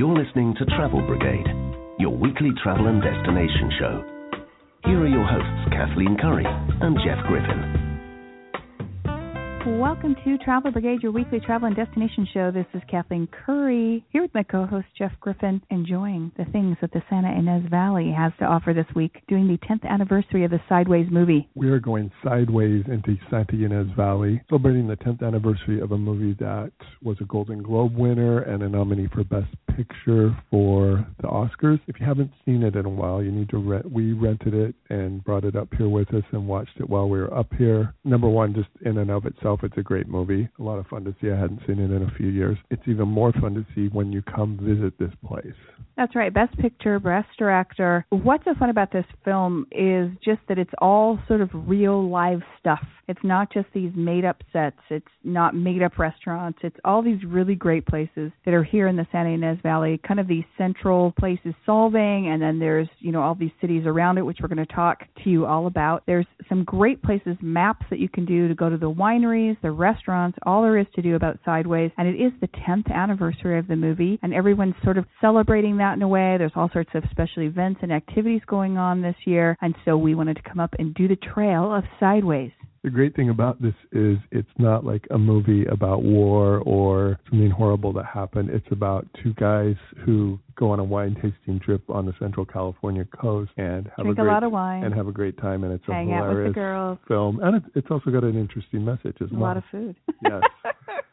You're listening to Travel Brigade, your weekly travel and destination show. Here are your hosts, Kathleen Curry and Jeff Griffin. Welcome to Travel Brigade, your weekly travel and destination show. This is Kathleen Curry here with my co host Jeff Griffin, enjoying the things that the Santa Ynez Valley has to offer this week, doing the 10th anniversary of the Sideways movie. We are going sideways into Santa Ynez Valley, celebrating the 10th anniversary of a movie that was a Golden Globe winner and a nominee for Best Picture for the Oscars. If you haven't seen it in a while, you need to rent. We rented it and brought it up here with us and watched it while we were up here. Number one, just in and of itself itself, it's a great movie. A lot of fun to see. I hadn't seen it in a few years. It's even more fun to see when you come visit this place. That's right. Best picture, best director. What's so fun about this film is just that it's all sort of real live stuff. It's not just these made up sets. It's not made up restaurants. It's all these really great places that are here in the Santa Ynez Valley, kind of these central places Solvang, and then there's, you know, all these cities around it, which we're going to talk to you all about. There's some great places, maps that you can do to go to the the restaurants, all there is to do about Sideways. And it is the 10th anniversary of the movie, and everyone's sort of celebrating that in a way. There's all sorts of special events and activities going on this year, and so we wanted to come up and do the trail of Sideways. The great thing about this is it's not like a movie about war or something horrible that happened. It's about two guys who go on a wine tasting trip on the Central California coast and have Drink a, great, a lot of wine and have a great time. And it's a out with the hilarious film, and it's, it's also got an interesting message as a well. A lot of food. Yes.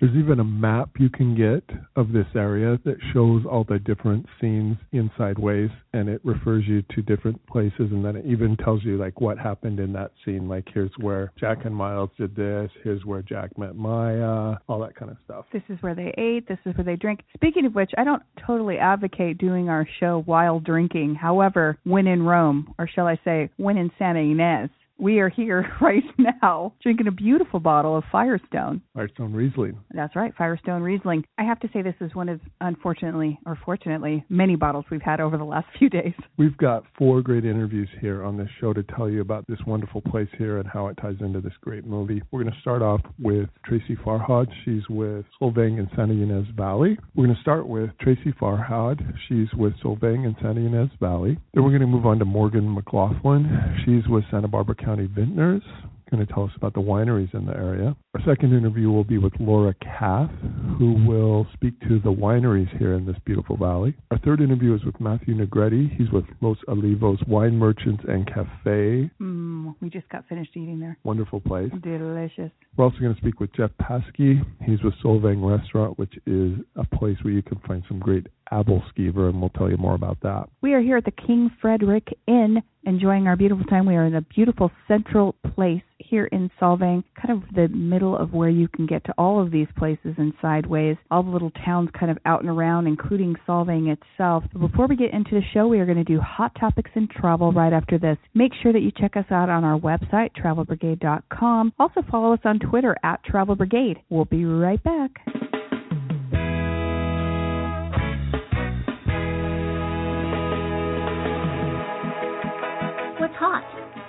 There's even a map you can get of this area that shows all the different scenes in Sideways, and it refers you to different places, and then it even tells you like what happened in that scene. Like here's where Jack and Miles did this, here's where Jack met Maya, all that kind of stuff. This is where they ate. This is where they drink. Speaking of which, I don't totally advocate doing our show while drinking. However, when in Rome, or shall I say, when in Santa Ynez, we are here right now drinking a beautiful bottle of Firestone. Firestone Riesling. That's right, Firestone Riesling. I have to say this is one of, unfortunately or fortunately, many bottles we've had over the last few days. We've got four great interviews here on this show to tell you about this wonderful place here and how it ties into this great movie. We're going to start off with Tracy Farhad. She's with Solvang in Santa Ynez Valley. We're going to start with Tracy Farhad. She's with Solvang in Santa Ynez Valley. Then we're going to move on to Morgan McLaughlin. She's with Santa Barbara County Vintners going to tell us about the wineries in the area. Our second interview will be with Laura Kath, who will speak to the wineries here in this beautiful valley. Our third interview is with Matthew Negretti. He's with Los Olivos Wine Merchants and Cafe. Mm, we just got finished eating there. Wonderful place. Delicious. We're also going to speak with Jeff Paskey. He's with Solvang Restaurant, which is a place where you can find some great Aebleskiver, and we'll tell you more about that. We are here at the King Frederik Inn enjoying our beautiful time. We are in a beautiful central place here in Solvang, kind of the middle of where you can get to all of these places and sideways, all the little towns kind of out and around, including Solvang itself. But before we get into the show, we are going to do hot topics in travel right after this. Make sure that you check us out on our website, travelbrigade.com. Also follow us on Twitter at Travel Brigade. We'll be right back.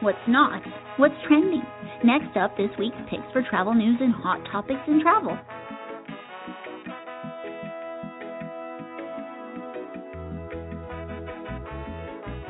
What's not? What's trending? Next up, this week's picks for travel news and hot topics in travel.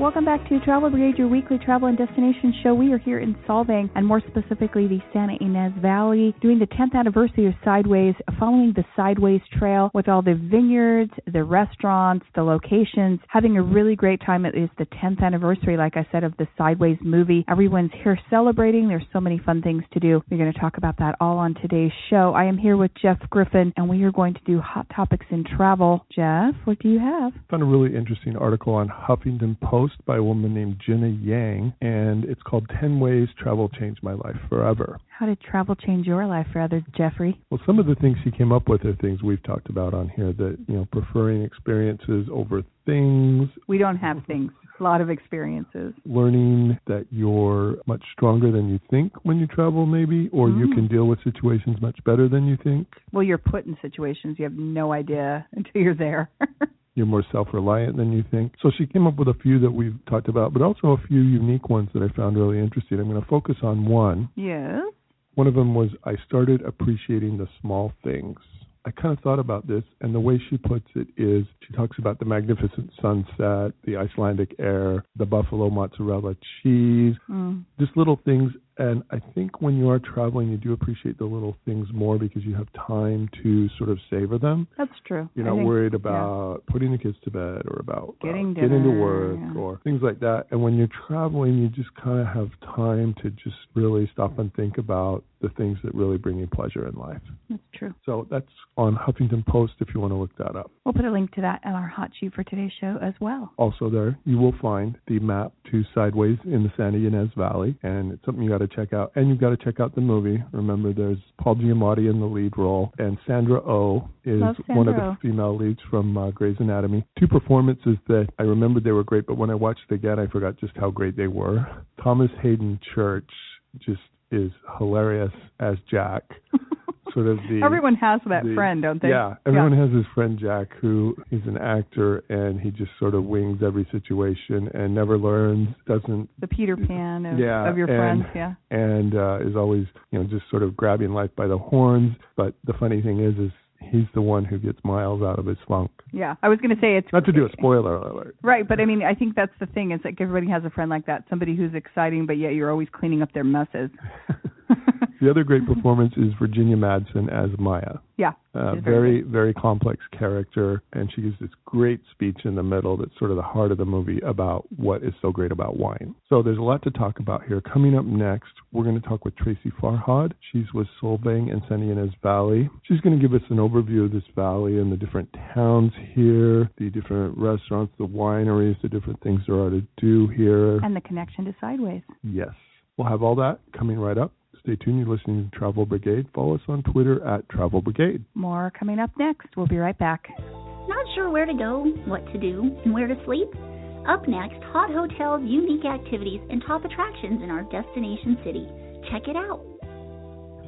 Welcome back to Travel Brigade, your weekly travel and destination show. We are here in Solvang, and more specifically the Santa Ynez Valley, doing the 10th anniversary of Sideways, following the Sideways Trail with all the vineyards, the restaurants, the locations, having a really great time. It is the 10th anniversary, like I said, of the Sideways movie. Everyone's here celebrating. There's so many fun things to do. We're going to talk about that all on today's show. I am here with Jeff Griffin, and we are going to do hot topics in travel. Jeff, what do you have? I found a really interesting article on Huffington Post by a woman named Jenna Yang, and it's called 10 Ways Travel Changed My Life Forever. How did travel change your life, rather, Jeffrey? Well, some of the things she came up with are things we've talked about on here that, you know, preferring experiences over things, We don't have things. A lot of experiences. learning that you're much stronger than you think when you travel, maybe, or you Mm. can deal with situations much better than you think. Well, you're put in situations you have no idea until you're there. You're more self reliant than you think. So she came up with a few that we've talked about, but also a few unique ones that I found really interesting. I'm going to focus on one. Yeah. One of them was I started appreciating the small things. I kind of thought about this, and the way she puts it is she talks about the magnificent sunset, the Icelandic air, the buffalo mozzarella cheese, Mm. just little things. And I think when you are traveling, you do appreciate the little things more because you have time to sort of savor them. That's true. You're not think- worried about putting the kids to bed or about uh, Getting getting to work yeah. or things like that. And when you're traveling, you just kind of have time to just really stop and think about the things that really bring you pleasure in life. That's true. So that's on Huffington Post if you want to look that up. We'll put a link to that on our hot sheet for today's show as well. Also, there you will find the map to Sideways in the Santa Ynez Valley, and it's something you got to check out. And you've got to check out the movie. Remember, there's Paul Giamatti in the lead role, and Sandra Oh is Love one of the Oh. female leads from uh, Grey's Anatomy. Two performances that I remembered they were great, but when I watched it again, I forgot just how great they were. Thomas Haden Church just is hilarious as Jack. sort of the Everyone has that the- friend, don't they? Yeah, everyone has his friend Jack, who is an actor, and he just sort of wings every situation and never learns, doesn't, The Peter Pan of, Yeah, of your and- friends, yeah. and uh, is always, you know, just sort of grabbing life by the horns. But the funny thing is, is he's the one who gets Miles out of his funk. Yeah. I was going to say it's Not to do a spoiler alert. Right, but I mean, I think that's the thing. Is like everybody has a friend like that, somebody who's exciting, but yet you're always cleaning up their messes. The other great performance is Virginia Madsen as Maya. yeah, Uh, very, very complex character, and she gives this great speech in the middle that's sort of the heart of the movie about what is so great about wine. So there's a lot to talk about here. Coming up next, we're going to talk with Tracy Farhad. She's with Solvang and Ynez Valley. She's going to give us an overview of this valley and the different towns here, the different restaurants, the wineries, the different things there are to do here. and the connection to Sideways. Yes. We'll have all that coming right up. Stay tuned. You're listening to Travel Brigade. Follow us on Twitter at Travel Brigade. More coming up next. We'll be right back. Not sure where to go, what to do, and where to sleep? Up next, hot hotels, unique activities, and top attractions in our destination city. Check it out.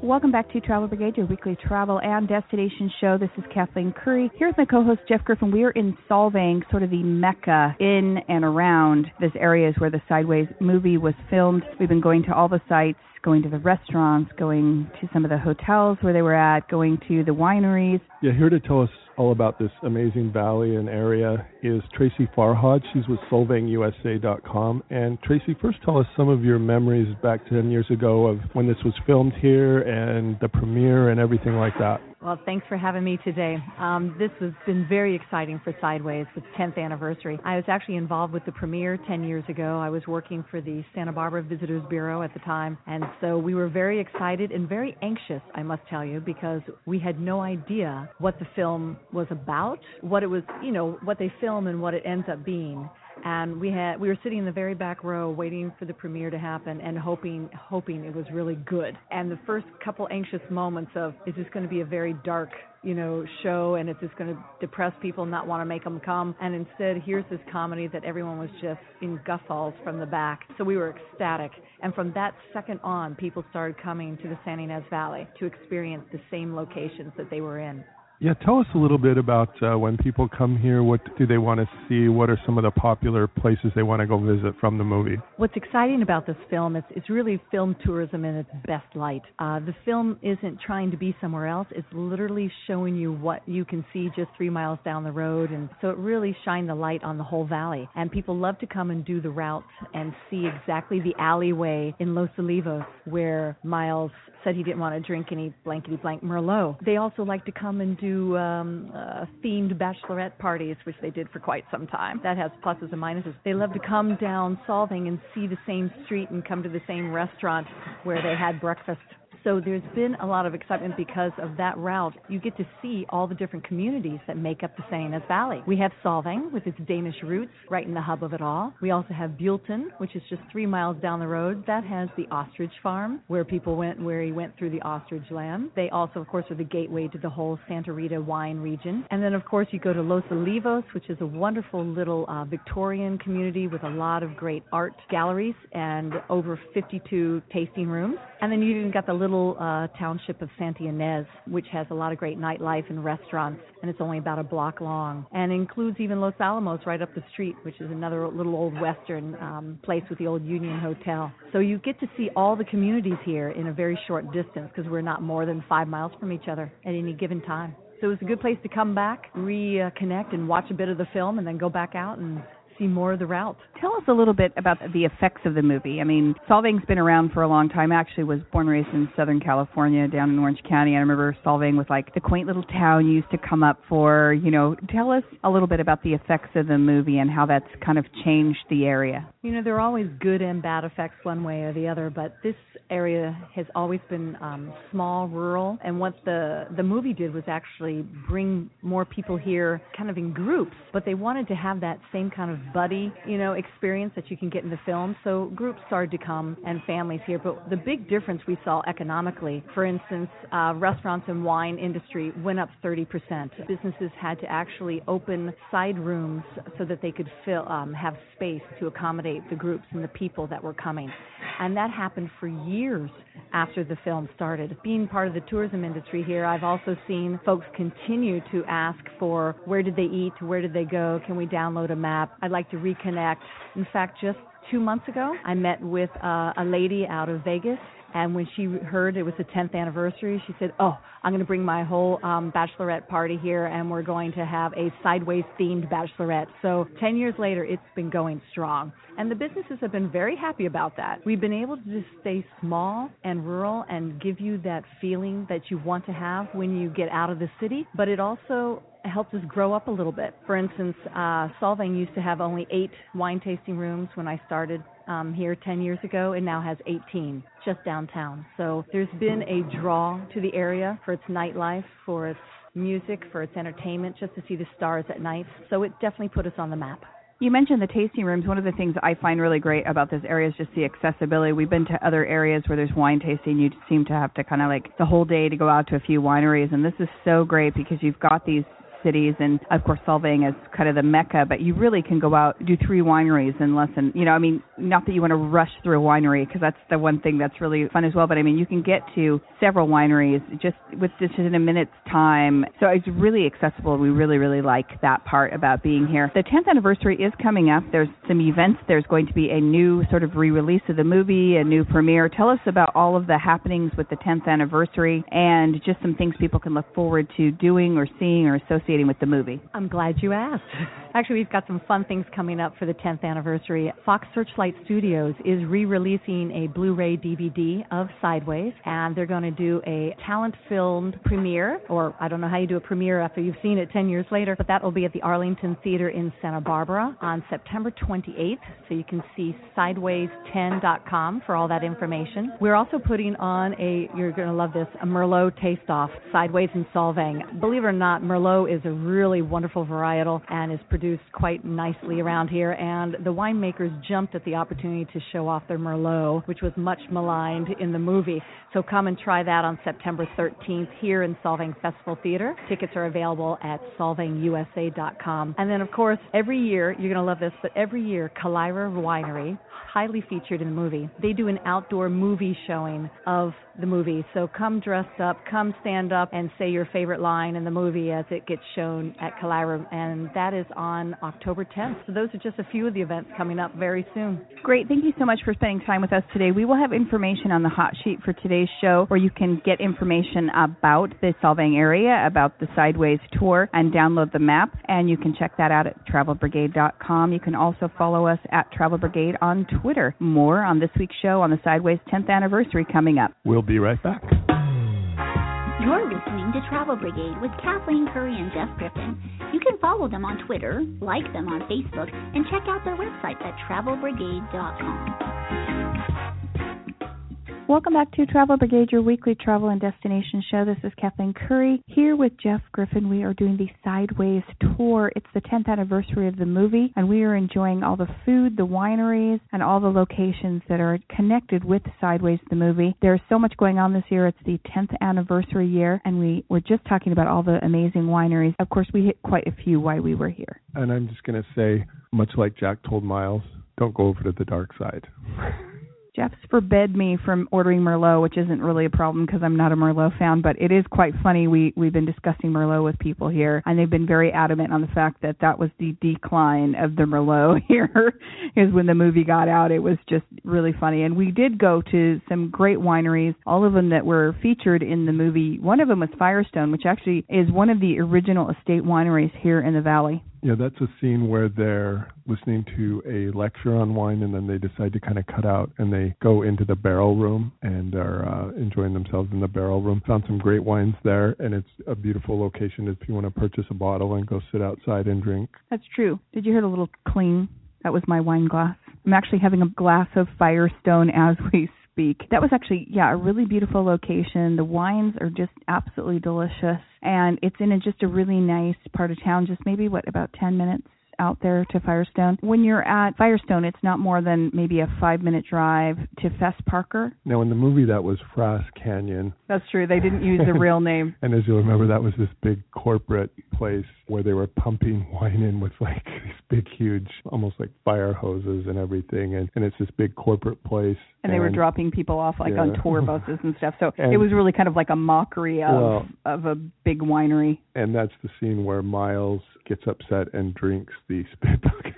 Welcome back to Travel Brigade, your weekly travel and destination show. This is Kathleen Curry. Here with my co-host Jeff Griffin. We are in Solvang, sort of the mecca in and around this area is where the Sideways movie was filmed. We've been going to all the sites, going to the restaurants, going to some of the hotels where they were at, going to the wineries. Yeah, here to tell us all about this amazing valley and area is Tracy Farhad. She's with SolvangUSA.com. And Tracy, first tell us some of your memories back 10 years ago of when this was filmed here and the premiere and everything like that. Well, thanks for having me today. Um, this has been very exciting for Sideways, its 10th anniversary. I was actually involved with the premiere 10 years ago. I was working for the Santa Barbara Visitors Bureau at the time, and so we were very excited and very anxious, I must tell you, because we had no idea what the film was about, what it was, you know, what they film and what it ends up being. And we had we were sitting in the very back row waiting for the premiere to happen and hoping hoping it was really good. And the first couple anxious moments of is this going to be a very dark you know show and is this going to depress people and not want to make them come? And instead here's this comedy that everyone was just in guffaws from the back. So we were ecstatic. And from that second on people started coming to the San Ynez Valley to experience the same locations that they were in Yeah, tell us a little bit about uh, when people come here. What do they want to see? What are some of the popular places they want to go visit from the movie? What's exciting about this film is it's really film tourism in its best light. Uh, the film isn't trying to be somewhere else. It's literally showing you what you can see just three miles down the road, and so it really shined the light on the whole valley. And people love to come and do the route and see exactly the alleyway in Los Olivos where Miles said he didn't want to drink any blankety blank Merlot. They also like to come and do um, uh, themed bachelorette parties, which they did for quite some time. That has pluses and minuses. They love to come down Solvang and see the same street and come to the same restaurant where they had breakfast. So there's been a lot of excitement because of that route. You get to see all the different communities that make up the Ynez Valley. We have Solvang with its Danish roots right in the hub of it all. We also have Buellton, which is just three miles down the road. That has the ostrich farm where people went, where he went through the ostrich land. They also, of course, are the gateway to the whole Santa Rita wine region. And then, of course, you go to Los Olivos, which is a wonderful little uh, Victorian community with a lot of great art galleries and over 52 tasting rooms. And then you even got the little uh, township of Santa Ynez, which has a lot of great nightlife and restaurants, and it's only about a block long, and includes even Los Alamos right up the street, which is another little old western um, place with the old Union Hotel. So you get to see all the communities here in a very short distance because we're not more than five miles from each other at any given time. So it was a good place to come back, reconnect, and watch a bit of the film, and then go back out and see more of the route. Tell us a little bit about the effects of the movie. I mean, Solvang's been around for a long time. I actually was born and raised in Southern California, down in Orange County. I remember Solvang was like the quaint little town you used to come up for. You know, tell us a little bit about the effects of the movie and how that's kind of changed the area. You know, there are always good and bad effects one way or the other, but this area has always been um, small, rural, and what the the movie did was actually bring more people here, kind of in groups. But they wanted to have that same kind of buddy, you know, experience that you can get in the film. So groups started to come and families here. But the big difference we saw economically, for instance, uh, restaurants and wine industry went up 30%. Businesses had to actually open side rooms so that they could fill, um, have space to accommodate the groups and the people that were coming. And that happened for years after the film started. Being part of the tourism industry here, I've also seen folks continue to ask for where did they eat, where did they go, can we download a map? I'd like to reconnect. In fact, just two months ago, I met with uh, a lady out of Vegas and when she heard it was the 10th anniversary, she said, "Oh, I'm going to bring my whole um, bachelorette party here, and we're going to have a sideways themed bachelorette." So 10 years later, it's been going strong, and the businesses have been very happy about that. We've been able to just stay small and rural and give you that feeling that you want to have when you get out of the city, but it also helped us grow up a little bit. For instance, uh, Solvang used to have only eight wine tasting rooms when I started um, here 10 years ago. and now has 18 just downtown. So there's been a draw to the area for its nightlife, for its music, for its entertainment, just to see the stars at night. So it definitely put us on the map. You mentioned the tasting rooms. One of the things I find really great about this area is just the accessibility. We've been to other areas where there's wine tasting. You seem to have to kind of like the whole day to go out to a few wineries, and this is so great because you've got these cities, and of course Solvang is kind of the mecca. But you really can go out do three wineries in less than you know. I mean, not that you want to rush through a winery because that's the one thing that's really fun as well. But I mean, you can get to several wineries just with just in a minute's time. So it's really accessible. We really really like that part about being here. The 10th anniversary is coming up. There's some events. There's going to be a new sort of re-release of the movie, a new premiere. Tell us about all of the happenings with the 10th anniversary and just some things people can look forward to doing or seeing or associating associating with the movie? I'm glad you asked. Actually, we've got some fun things coming up for the 10th anniversary. Fox Searchlight Studios is re releasing a Blu ray DVD of Sideways, and they're going to do a talent filmed premiere, or I don't know how you do a premiere after you've seen it 10 years later, but that will be at the Arlington Theater in Santa Barbara on September 28th. So you can see sideways10.com for all that information. We're also putting on a, you're going to love this, a Merlot taste off, Sideways and Solvang. Believe it or not, Merlot is a really wonderful varietal and is produced quite nicely around here. And the winemakers jumped at the opportunity to show off their Merlot, which was much maligned in the movie. So come and try that on September 13th here in Solvang Festival Theater. Tickets are available at solvangusa.com. And then, of course, every year, you're going to love this, but every year, Kalyra Winery, highly featured in the movie, they do an outdoor movie showing of the movie. So come dressed up, come stand up and say your favorite line in the movie as it gets shown at Kalyra. And that is on October 10th. So those are just a few of the events coming up very soon. Great. Thank you so much for spending time with us today. We will have information on the hot sheet for today's show where you can get information about the Solvang area, about the Sideways tour, and download the map. And you can check that out at travelbrigade.com. You can also follow us at Travel Brigade on Twitter. More on this week's show on the Sideways 10th anniversary coming up. We'll be right back. You're listening to Travel Brigade with Kathleen Curry and Jeff Griffin. You can follow them on Twitter, like them on Facebook, and check out their website at travelbrigade.com. Welcome back to Travel Brigade, your weekly travel and destination show. This is Kathleen Curry here with Jeff Griffin. We are doing the Sideways tour. It's the 10th anniversary of the movie, and we are enjoying all the food, the wineries, and all the locations that are connected with Sideways the movie. There's so much going on this year. It's the 10th anniversary year, and we were just talking about all the amazing wineries. Of course, we hit quite a few while we were here. And I'm just going to say, much like Jack told Miles, don't go over to the dark side. Jeff's forbid me from ordering Merlot, which isn't really a problem because I'm not a Merlot fan, but it is quite funny. We we've been discussing Merlot with people here, and they've been very adamant on the fact that that was the decline of the Merlot here. is when the movie got out, it was just really funny. And we did go to some great wineries, all of them that were featured in the movie. One of them was Firestone, which actually is one of the original estate wineries here in the valley. Yeah, that's a scene where they're listening to a lecture on wine and then they decide to kind of cut out and they go into the barrel room and are uh, enjoying themselves in the barrel room. Found some great wines there and it's a beautiful location if you want to purchase a bottle and go sit outside and drink. That's true. Did you hear the little cling? That was my wine glass. I'm actually having a glass of Firestone as we speak. That was actually, yeah, a really beautiful location. The wines are just absolutely delicious, and it's in a, just a really nice part of town. Just maybe what about ten minutes out there to Firestone. When you're at Firestone, it's not more than maybe a five minute drive to Fess Parker. Now, in the movie, that was Frass Canyon. That's true. They didn't use the real name. and as you'll remember, that was this big corporate place where they were pumping wine in with like these big, huge, almost like fire hoses and everything. And, and it's this big corporate place. And, and they were dropping people off like yeah. on tour buses and stuff. So and, it was really kind of like a mockery of well, of a big winery. And that's the scene where Miles gets upset and drinks the spit bucket.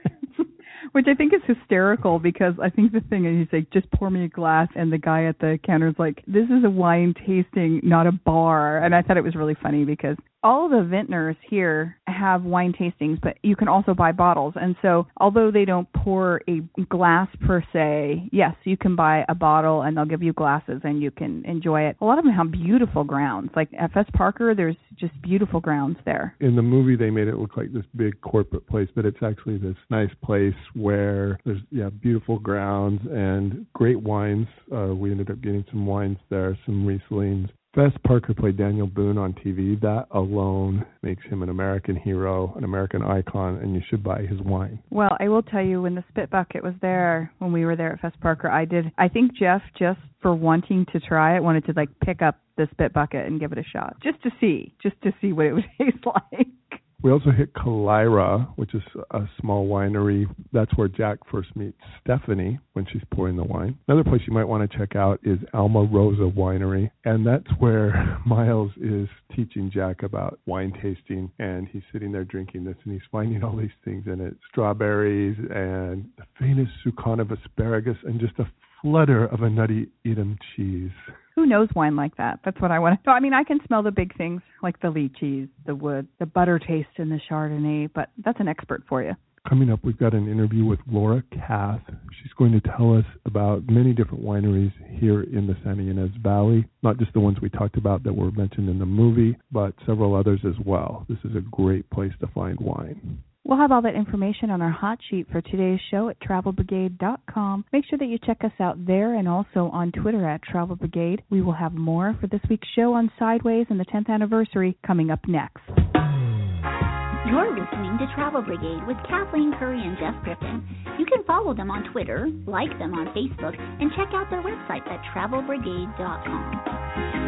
Which I think is hysterical because I think the thing is he's like, just pour me a glass, and the guy at the counter is like, this is a wine tasting, not a bar. And I thought it was really funny because all the vintners here have wine tastings, but you can also buy bottles. And so, although they don't pour a glass per se, yes, you can buy a bottle and they'll give you glasses and you can enjoy it. A lot of them have beautiful grounds. Like Fess Parker, there's just beautiful grounds there. In the movie, they made it look like this big corporate place, but it's actually this nice place where there's yeah beautiful grounds and great wines. Uh, we ended up getting some wines there, some Rieslings, Fess Parker played Daniel Boone on TV. That alone makes him an American hero, an American icon, and you should buy his wine. Well, I will tell you, when the Spit Bucket was there, when we were there at Fess Parker, I did. I think Jeff, just for wanting to try it, wanted to like pick up the Spit Bucket and give it a shot, just to see, just to see what it would taste like. We also hit Kalyra, which is a small winery. That's where Jack first meets Stephanie when she's pouring the wine. Another place you might want to check out is Alma Rosa Winery, and that's where Miles is teaching Jack about wine tasting, and he's sitting there drinking this, and he's finding all these things in it: strawberries and the soupçon of asparagus, and just a flutter of a nutty Edam cheese. Who knows wine like that? That's what I want to. I mean, I can smell the big things like the lychees, the wood, the butter taste in the Chardonnay, but that's an expert for you. Coming up, we've got an interview with Laura Kath. She's going to tell us about many different wineries here in the Santa Ynez Valley, not just the ones we talked about that were mentioned in the movie, but several others as well. This is a great place to find wine. We'll have all that information on our hot sheet for today's show at travelbrigade.com. Make sure that you check us out there and also on Twitter at Travel Brigade. We will have more for this week's show on Sideways and the 10th anniversary coming up next. You're listening to Travel Brigade with Kathleen Curry and Jeff Griffin. You can follow them on Twitter, like them on Facebook, and check out their website at travelbrigade.com.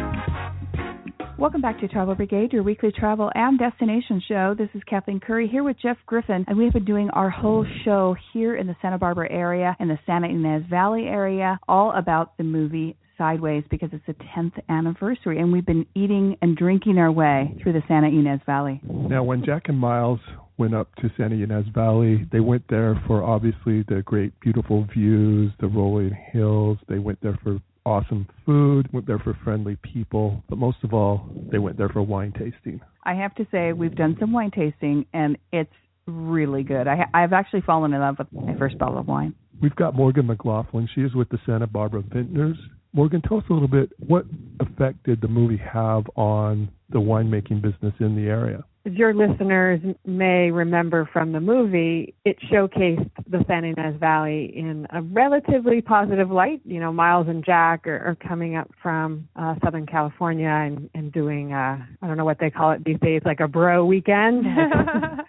Welcome back to Travel Brigade, your weekly travel and destination show. This is Kathleen Curry here with Jeff Griffin, and we have been doing our whole show here in the Santa Barbara area, and the Santa Ynez Valley area, all about the movie Sideways because it's the 10th anniversary, and we've been eating and drinking our way through the Santa Ynez Valley. Now, when Jack and Miles went up to Santa Ynez Valley. They went there for obviously the great, beautiful views, the rolling hills. They went there for awesome food, went there for friendly people, but most of all, they went there for wine tasting. I have to say, we've done some wine tasting, and it's really good. I, I've actually fallen in love with my first bottle of wine. We've got Morgan McLaughlin. She is with the Santa Barbara Vintners. Morgan, tell us a little bit what effect did the movie have on the winemaking business in the area? As your listeners may remember from the movie, it showcased the San Ynez Valley in a relatively positive light. You know, Miles and Jack are, are coming up from uh, Southern California and, and doing, uh, I don't know what they call it these days, like a bro weekend.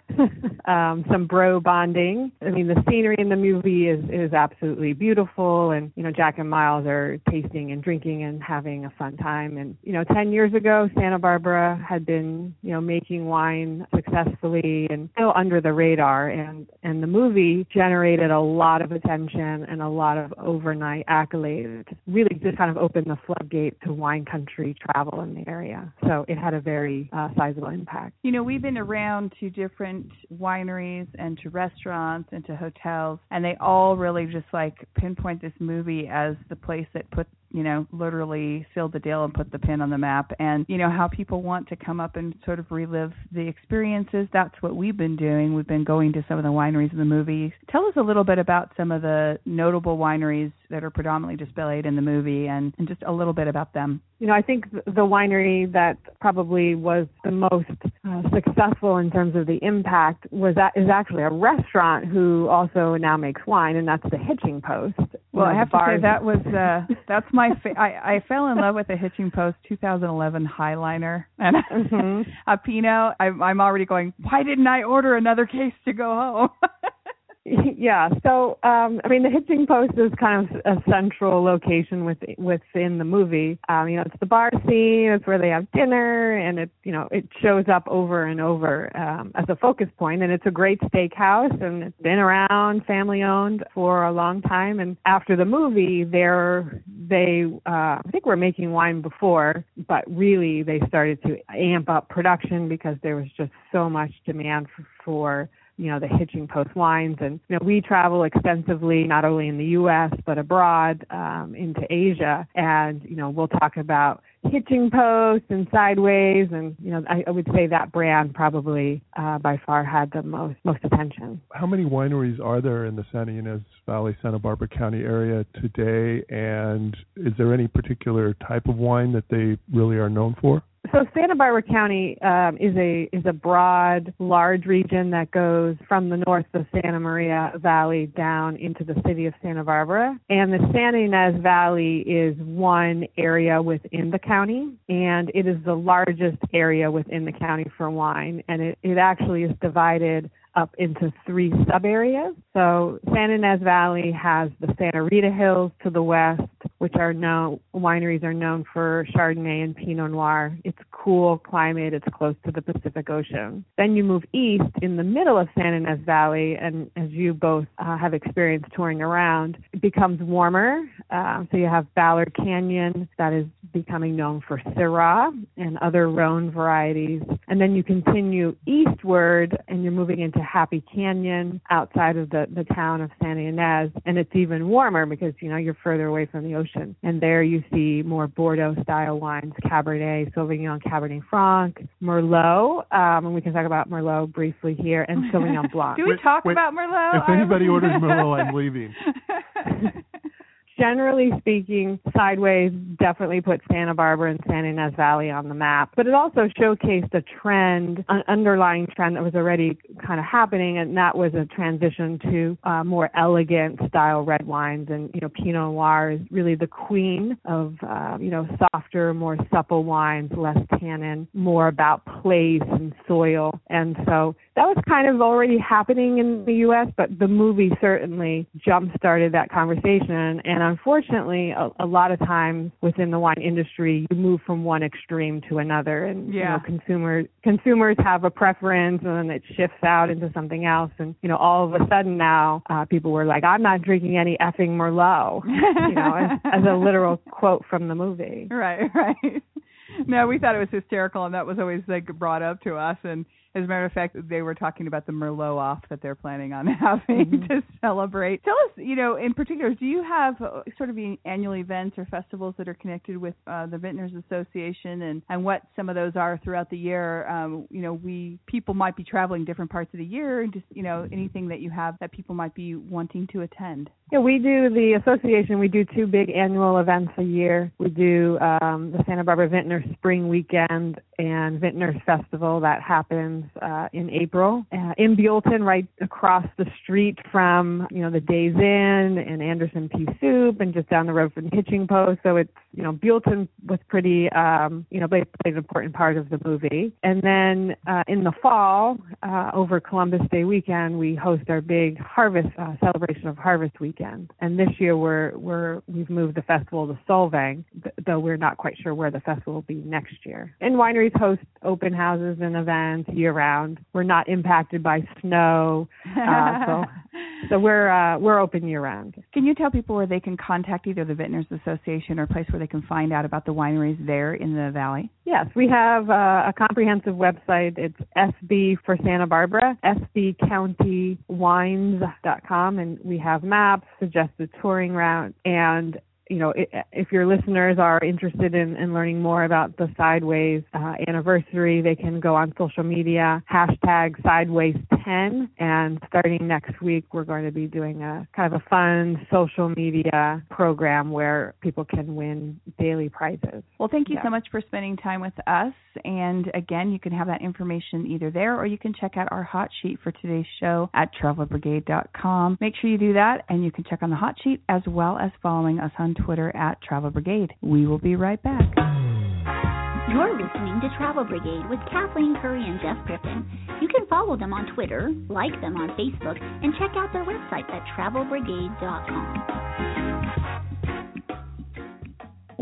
um, some bro bonding. I mean, the scenery in the movie is is absolutely beautiful, and you know, Jack and Miles are tasting and drinking and having a fun time. And you know, ten years ago, Santa Barbara had been you know making wine successfully and still under the radar, and and the movie generated a lot of attention and a lot of overnight accolades. Really, just kind of opened the floodgate to wine country travel in the area. So it had a very uh, sizable impact. You know, we've been around to different wineries and to restaurants and to hotels, and they all really just like pinpoint this movie as the place that put you know, literally sealed the deal and put the pin on the map. And, you know, how people want to come up and sort of relive the experiences. That's what we've been doing. We've been going to some of the wineries in the movie. Tell us a little bit about some of the notable wineries that are predominantly displayed in the movie and, and just a little bit about them. You know, I think the winery that probably was the most uh, successful in terms of the impact was that is actually a restaurant who also now makes wine, and that's the Hitching Post. Well, I have to say that was uh, that's my fa- I I fell in love with the Hitching Post 2011 Highliner and mm-hmm. a Pinot. I'm I'm already going. Why didn't I order another case to go home? yeah. So, um, I mean, the hitching post is kind of a central location with, within the movie. Um, you know, it's the bar scene. It's where they have dinner, and it, you know, it shows up over and over um, as a focus point. And it's a great steakhouse, and it's been around, family owned for a long time. And after the movie, they're they, uh, I think, were making wine before, but really they started to amp up production because there was just so much demand for, for you know, the hitching post wines. And, you know, we travel extensively, not only in the U.S., but abroad um, into Asia. And, you know, we'll talk about hitching post and sideways. And, you know, I, I would say that brand probably uh, by far had the most, most attention. How many wineries are there in the Santa Ynez Valley, Santa Barbara County area today? And is there any particular type of wine that they really are known for? So Santa Barbara County um, is a is a broad, large region that goes from the north of Santa Maria Valley down into the city of Santa Barbara, and the Santa Ynez Valley is one area within the county, and it is the largest area within the county for wine, and it, it actually is divided up into three sub areas. So Santa Ynez Valley has the Santa Rita Hills to the west, which are known wineries are known for Chardonnay and Pinot Noir. It's cool climate, it's close to the Pacific Ocean. Then you move east in the middle of San Ynez Valley, and as you both uh, have experienced touring around, it becomes warmer. Uh, so you have Ballard Canyon that is becoming known for Syrah and other Rhone varieties. And then you continue eastward and you're moving into Happy Canyon outside of the, the town of Santa Ynez. And it's even warmer because, you know, you're further away from the ocean. And there you see more Bordeaux style wines, Cabernet, Sauvignon, Cabernet Franc, Merlot. Um, and we can talk about Merlot briefly here and Sauvignon Blanc. Do we talk wait, about Merlot? If anybody orders Merlot, I'm leaving. generally speaking, Sideways definitely put Santa Barbara and Santa Ynez Valley on the map, but it also showcased a trend, an underlying trend that was already kind of happening, and that was a transition to uh, more elegant style red wines. And you know, Pinot Noir is really the queen of uh, you know softer, more supple wines, less tannin, more about place and soil, and so that was kind of already happening in the U.S., but the movie certainly jump started that conversation. And unfortunately, a, a lot of times within the wine industry, you move from one extreme to another, and yeah. you know, consumers consumers have a preference, and then it shifts out into something else. And you know, all of a sudden now, uh, people were like, "I'm not drinking any effing Merlot," you know, as, as a literal quote from the movie. Right, right. No, we thought it was hysterical, and that was always like brought up to us, and as a matter of fact, they were talking about the Merlot off that they're planning on having mm-hmm. to celebrate. Tell us, you know, in particular, do you have uh, sort of annual events or festivals that are connected with uh, the Vintners Association, and and what some of those are throughout the year? Um, you know, we people might be traveling different parts of the year, just you know, anything that you have that people might be wanting to attend. Yeah, we do the association. We do two big annual events a year. We do um, the Santa Barbara Vintner Spring Weekend and Vintners Festival that happens uh, in April uh, in Buellton, right across the street from you know the Days Inn and Andersen Pea Soup, and just down the road from Hitching Post. So it's you know Buellton was pretty um, you know played, played an important part of the movie. And then uh, in the fall, uh, over Columbus Day weekend, we host our big harvest uh, celebration of Harvest Weekend. And this year we're we're we've moved the festival to Solvang, though we're not quite sure where the festival will be next year. And wineries host open houses and events year round. We're not impacted by snow, uh, so so we're uh, we're open year round. Can you tell people where they can contact either the Vintners Association or a place where they can find out about the wineries there in the valley? Yes, we have uh, a comprehensive website. It's SB for Santa Barbara, sbcountywines.com, and we have maps, suggested touring route, and you know, if your listeners are interested in, in learning more about the Sideways uh, anniversary, they can go on social media, hashtag Sideways10. And starting next week, we're going to be doing a kind of a fun social media program where people can win daily prizes. Well, thank you yeah. so much for spending time with us. And again, you can have that information either there or you can check out our hot sheet for today's show at travelbrigade.com. Make sure you do that and you can check on the hot sheet as well as following us on Twitter at Travel Brigade. We will be right back. You're listening to Travel Brigade with Kathleen Curry and Jeff Griffin. You can follow them on Twitter, like them on Facebook, and check out their website at travelbrigade.com.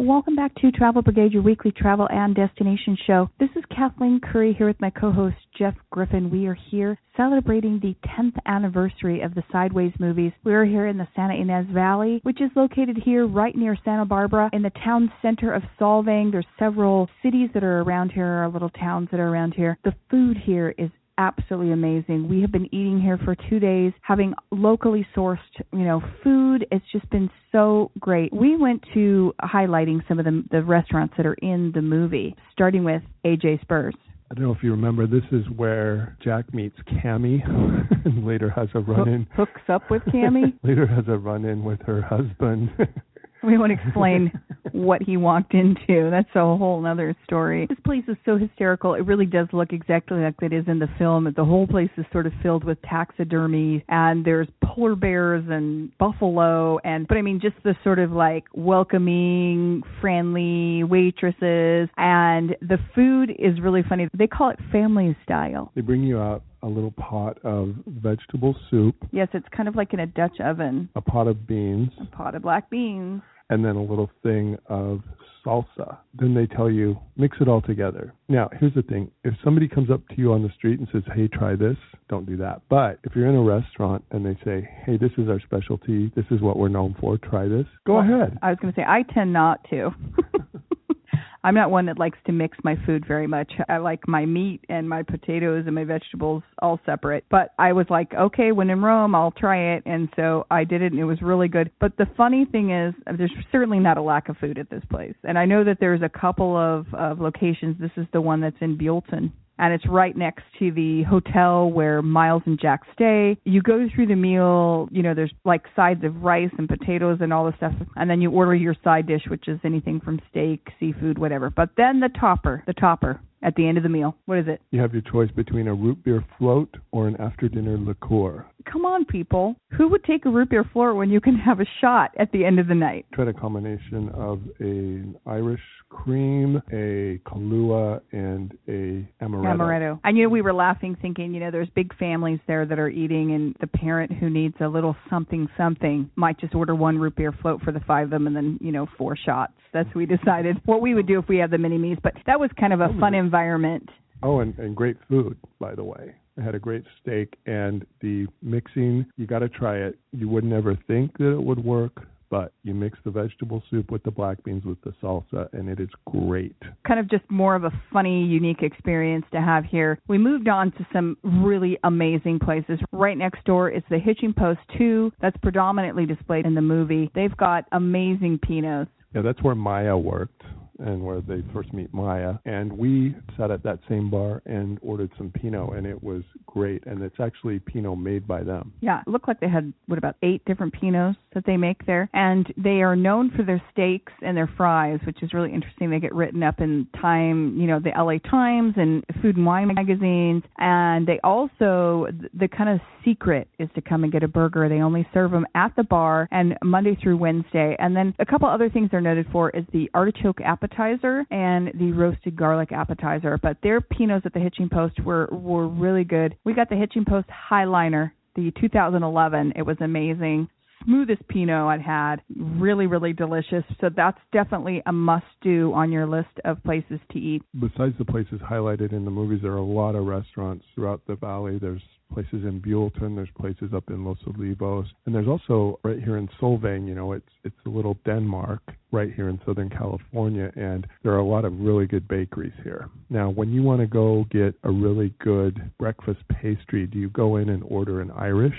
Welcome back to Travel Brigade, your weekly travel and destination show. This is Kathleen Curry here with my co host Jeff Griffin. We are here celebrating the 10th anniversary of the Sideways movies. We are here in the Santa Ynez Valley, which is located here right near Santa Barbara in the town center of Solvang. There's several cities that are around here, or little towns that are around here. The food here is absolutely amazing. We have been eating here for two days, having locally sourced, you know, food. It's just been so great. We went to highlighting some of the the restaurants that are in the movie, starting with AJ Spurs. I don't know if you remember, this is where Jack meets Cammy and later has a run in. Hooks up with Cammy? later has a run in with her husband. We won't explain what he walked into. That's a whole other story. This place is so hysterical. It really does look exactly like it is in the film. The whole place is sort of filled with taxidermy and there's polar bears and buffalo and but I mean just the sort of like welcoming, friendly waitresses and the food is really funny. They call it family style. They bring you out a little pot of vegetable soup. Yes, it's kind of like in a Dutch oven. A pot of beans. A pot of black beans. And then a little thing of salsa. Then they tell you, mix it all together. Now, here's the thing if somebody comes up to you on the street and says, hey, try this, don't do that. But if you're in a restaurant and they say, hey, this is our specialty, this is what we're known for, try this, go well, ahead. I was going to say, I tend not to. I'm not one that likes to mix my food very much. I like my meat and my potatoes and my vegetables all separate. But I was like, okay, when in Rome, I'll try it. And so I did it and it was really good. But the funny thing is, there's certainly not a lack of food at this place. And I know that there's a couple of, of locations. This is the one that's in Buellton and it's right next to the hotel where Miles and Jack stay. You go through the meal, you know, there's like sides of rice and potatoes and all the stuff, and then you order your side dish, which is anything from steak, seafood, whatever. But then the topper, the topper at the end of the meal. What is it? You have your choice between a root beer float or an after dinner liqueur. Come on, people. Who would take a root beer float when you can have a shot at the end of the night? Tried a combination of an Irish cream, a Kahlua, and a amaretto. Amaretto. I knew we were laughing, thinking, you know, there's big families there that are eating, and the parent who needs a little something something might just order one root beer float for the five of them, and then you know four shots. That's what we decided what we would do if we had the mini me's. But that was kind of a fun environment. Oh, and, and great food, by the way. I had a great steak, and the mixing, you got to try it. You would never think that it would work, but you mix the vegetable soup with the black beans with the salsa, and it is great. Kind of just more of a funny, unique experience to have here. We moved on to some really amazing places. Right next door is the Hitching Post 2, that's predominantly displayed in the movie. They've got amazing Pinots. Yeah, that's where Maya worked and where they first meet Maya. And we sat at that same bar and ordered some Pinot, and it was great. And it's actually Pinot made by them. Yeah, it looked like they had what about eight different Pinots that they make there, and they are known for their steaks and their fries, which is really interesting. They get written up in Time, you know, the LA Times and Food and Wine magazines, and they also the kind of secret is to come and get a burger. They only serve them at the bar and Monday through Wednesday. And then a couple other things they're noted for is the artichoke appetizer and the roasted garlic appetizer. But their Pinots at the Hitching Post were were really good. We got the Hitching Post Highliner, the 2011. It was amazing smoothest Pinot I'd had. Really, really delicious. So that's definitely a must do on your list of places to eat. Besides the places highlighted in the movies, there are a lot of restaurants throughout the valley. There's places in Buellton, there's places up in Los Olivos, and there's also right here in Solvang, you know, it's it's a little Denmark right here in Southern California and there are a lot of really good bakeries here. Now, when you want to go get a really good breakfast pastry, do you go in and order an Irish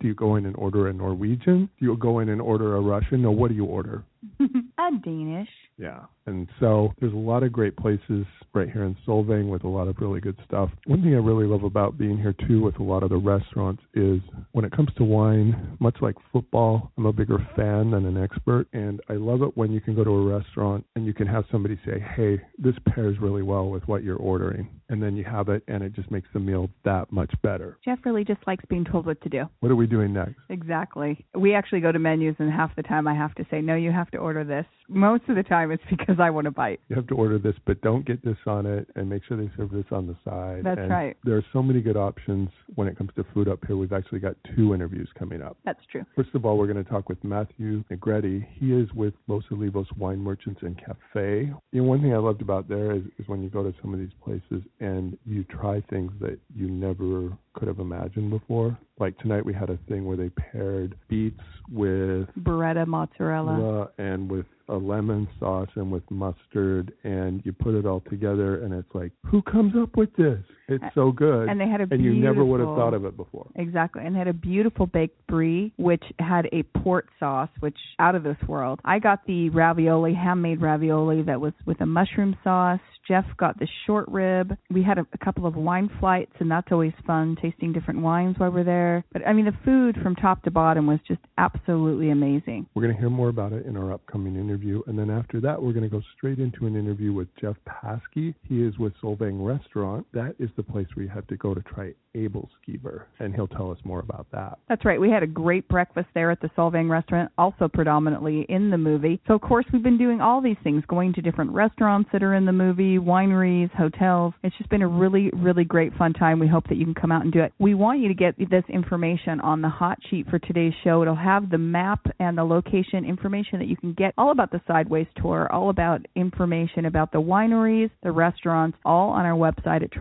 do you go in and order a Norwegian? Do you go in and order a Russian? No, what do you order? a Danish. Yeah. And so there's a lot of great places right here in Solvang with a lot of really good stuff. One thing I really love about being here too with a lot of the restaurants is when it comes to wine, much like football, I'm a bigger fan than an expert. And I love it when you can go to a restaurant and you can have somebody say, hey, this pairs really well with what you're ordering. And then you have it and it just makes the meal that much better. Jeff really just likes being told what to do. What are we doing next? Exactly. We actually go to menus and half the time I have to say, no, you have to order this. Most of the time it's because I want to bite. You have to order this, but don't get this on it, and make sure they serve this on the side. That's and right. There are so many good options when it comes to food up here. We've actually got two interviews coming up. That's true. First of all, we're going to talk with Matthew Negretti. He is with Los Olivos Wine Merchants and Cafe. You know, one thing I loved about there is, is when you go to some of these places and you try things that you never could have imagined before. Like tonight, we had a thing where they paired beets with burrata mozzarella and with a lemon sauce and with mustard, and you put it all together, and it's like, who comes up with this? It's so good. And they had a and you never would have thought of it before. Exactly. And they had a beautiful baked brie, which had a port sauce, which out of this world. I got the ravioli, handmade ravioli that was with a mushroom sauce. Jeff got the short rib. We had a, a couple of wine flights, and that's always fun, tasting different wines while we're there. But I mean, the food from top to bottom was just absolutely amazing. We're going to hear more about it in our upcoming interview. And then after that, we're going to go straight into an interview with Jeff Paskey. He is with Solvang Restaurant. That is the place where you have to go to try Aebleskiver, and he'll tell us more about that. That's right. We had a great breakfast there at the Solvang restaurant, also predominantly in the movie. So, of course, we've been doing all these things, going to different restaurants that are in the movie, wineries, hotels. It's just been a really, really great fun time. We hope that you can come out and do it. We want you to get this information on the hot sheet for today's show. It'll have the map and the location information that you can get all about the Sideways tour, all about information about the wineries, the restaurants, all on our website at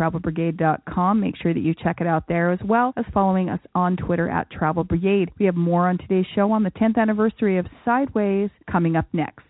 travelbrigade.com. Make sure that you check it out there as well as following us on Twitter at Travel Brigade. We have more on today's show on the 10th anniversary of Sideways coming up next.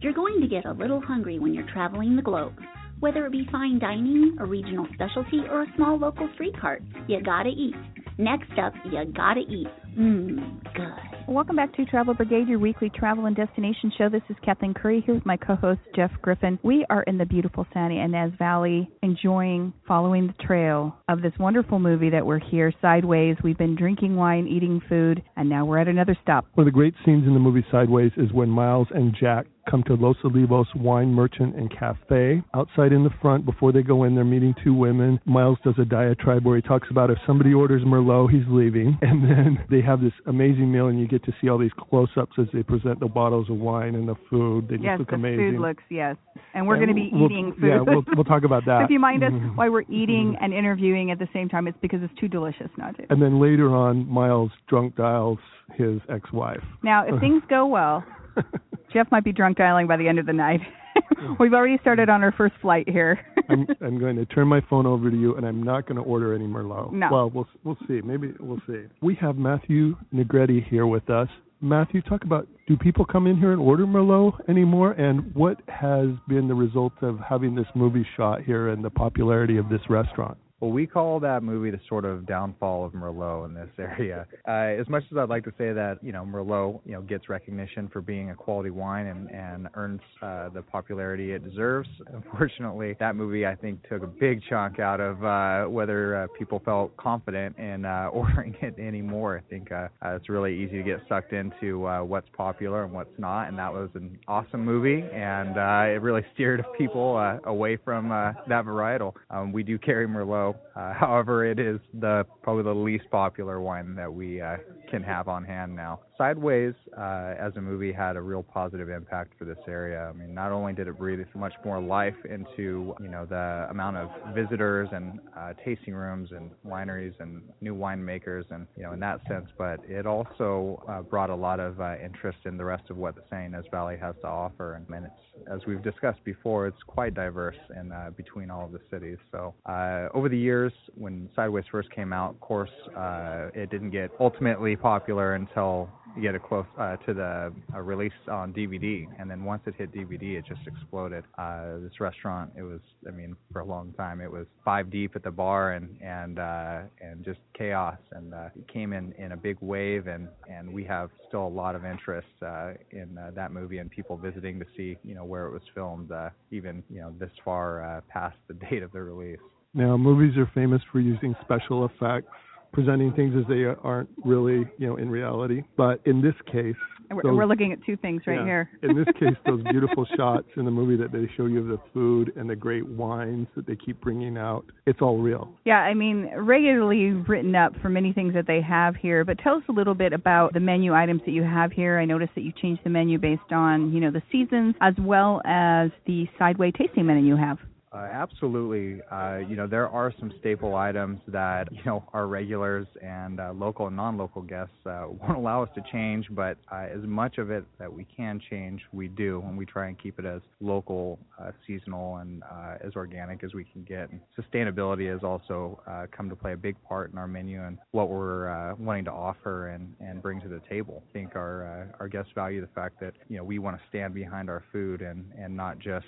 You're going to get a little hungry when you're traveling the globe. Whether it be fine dining, a regional specialty, or a small local street cart, you gotta eat. Next up, you gotta eat. Mmm, good. Welcome back to Travel Brigade, your weekly travel and destination show. This is Kathleen Curry here with my co-host Jeff Griffin. We are in the beautiful Santa Ynez Valley, enjoying following the trail of this wonderful movie that we're here sideways. We've been drinking wine, eating food, and now we're at another stop. One of the great scenes in the movie Sideways is when Miles and Jack come to Los Olivos Wine Merchant and Cafe. Outside in the front, before they go in, they're meeting two women. Miles does a diatribe where he talks about if somebody orders Merlot, he's leaving. And then they have this amazing meal, and you get to see all these close ups as they present the bottles of wine and the food. They just yes, look the amazing. food looks, yes. And we're going to be we'll, eating food. Yeah, we'll, we'll talk about that. if you mind us mm-hmm. while we're eating and interviewing at the same time, it's because it's too delicious not to. And then later on, Miles drunk dials his ex wife. Now, if things go well, Jeff might be drunk dialing by the end of the night. We've already started on our first flight here. I'm, I'm going to turn my phone over to you, and I'm not going to order any Merlot. No. Well, we'll we'll see. Maybe we'll see. We have Matthew Negretti here with us. Matthew, talk about do people come in here and order Merlot anymore, and what has been the result of having this movie shot here and the popularity of this restaurant? Well, we call that movie the sort of downfall of Merlot in this area. Uh, as much as I'd like to say that you know Merlot, you know, gets recognition for being a quality wine and and earns uh, the popularity it deserves, unfortunately, that movie I think took a big chunk out of uh, whether uh, people felt confident in uh, ordering it anymore. I think uh, uh, it's really easy to get sucked into uh, what's popular and what's not, and that was an awesome movie, and uh, it really steered people uh, away from uh, that varietal. Um, we do carry Merlot, uh, however, it is the probably the least popular one that we uh, can have on hand now. Sideways, uh, as a movie, had a real positive impact for this area. I mean, not only did it breathe much more life into you know the amount of visitors and uh, tasting rooms and wineries and new winemakers and you know in that sense, but it also uh, brought a lot of uh, interest in the rest of what the San Ynez Valley has to offer. And, and it's as we've discussed before, it's quite diverse in uh, between all of the cities. So uh, over the years, when Sideways first came out, of course, it didn't get ultimately popular until you get close uh, to the uh, release on DVD, and then once it hit DVD, it just exploded. Uh, this restaurant, it was, I mean, for a long time, it was five deep at the bar and and uh, and just chaos, and uh, it came in in a big wave, and and we have still a lot of interest uh, in uh, that movie and people visiting to see, you know, where it was filmed, uh, even you know this far uh, past the date of the release. Now, movies are famous for using special effects presenting things as they aren't really, you know, in reality. But in this case, we're, those- we're looking at two things right yeah, here. in this case, those beautiful shots in the movie that they show you of the food and the great wines that they keep bringing out, it's all real. Yeah, I mean, regularly written up for many things that they have here. But tell us a little bit about the menu items that you have here. I noticed that you changed the menu based on, you know, the seasons as well as the sideway tasting menu you have. Uh, absolutely. Uh, you know, there are some staple items that, you know, our regulars and uh, local and non-local guests uh, won't allow us to change, but uh, as much of it that we can change, we do, and we try and keep it as local, uh, seasonal, and as organic as we can get. And sustainability has also come to play a big part in our menu and what we're wanting to offer and, and bring to the table. I think our our guests value the fact that, you know, we want to stand behind our food and, and not just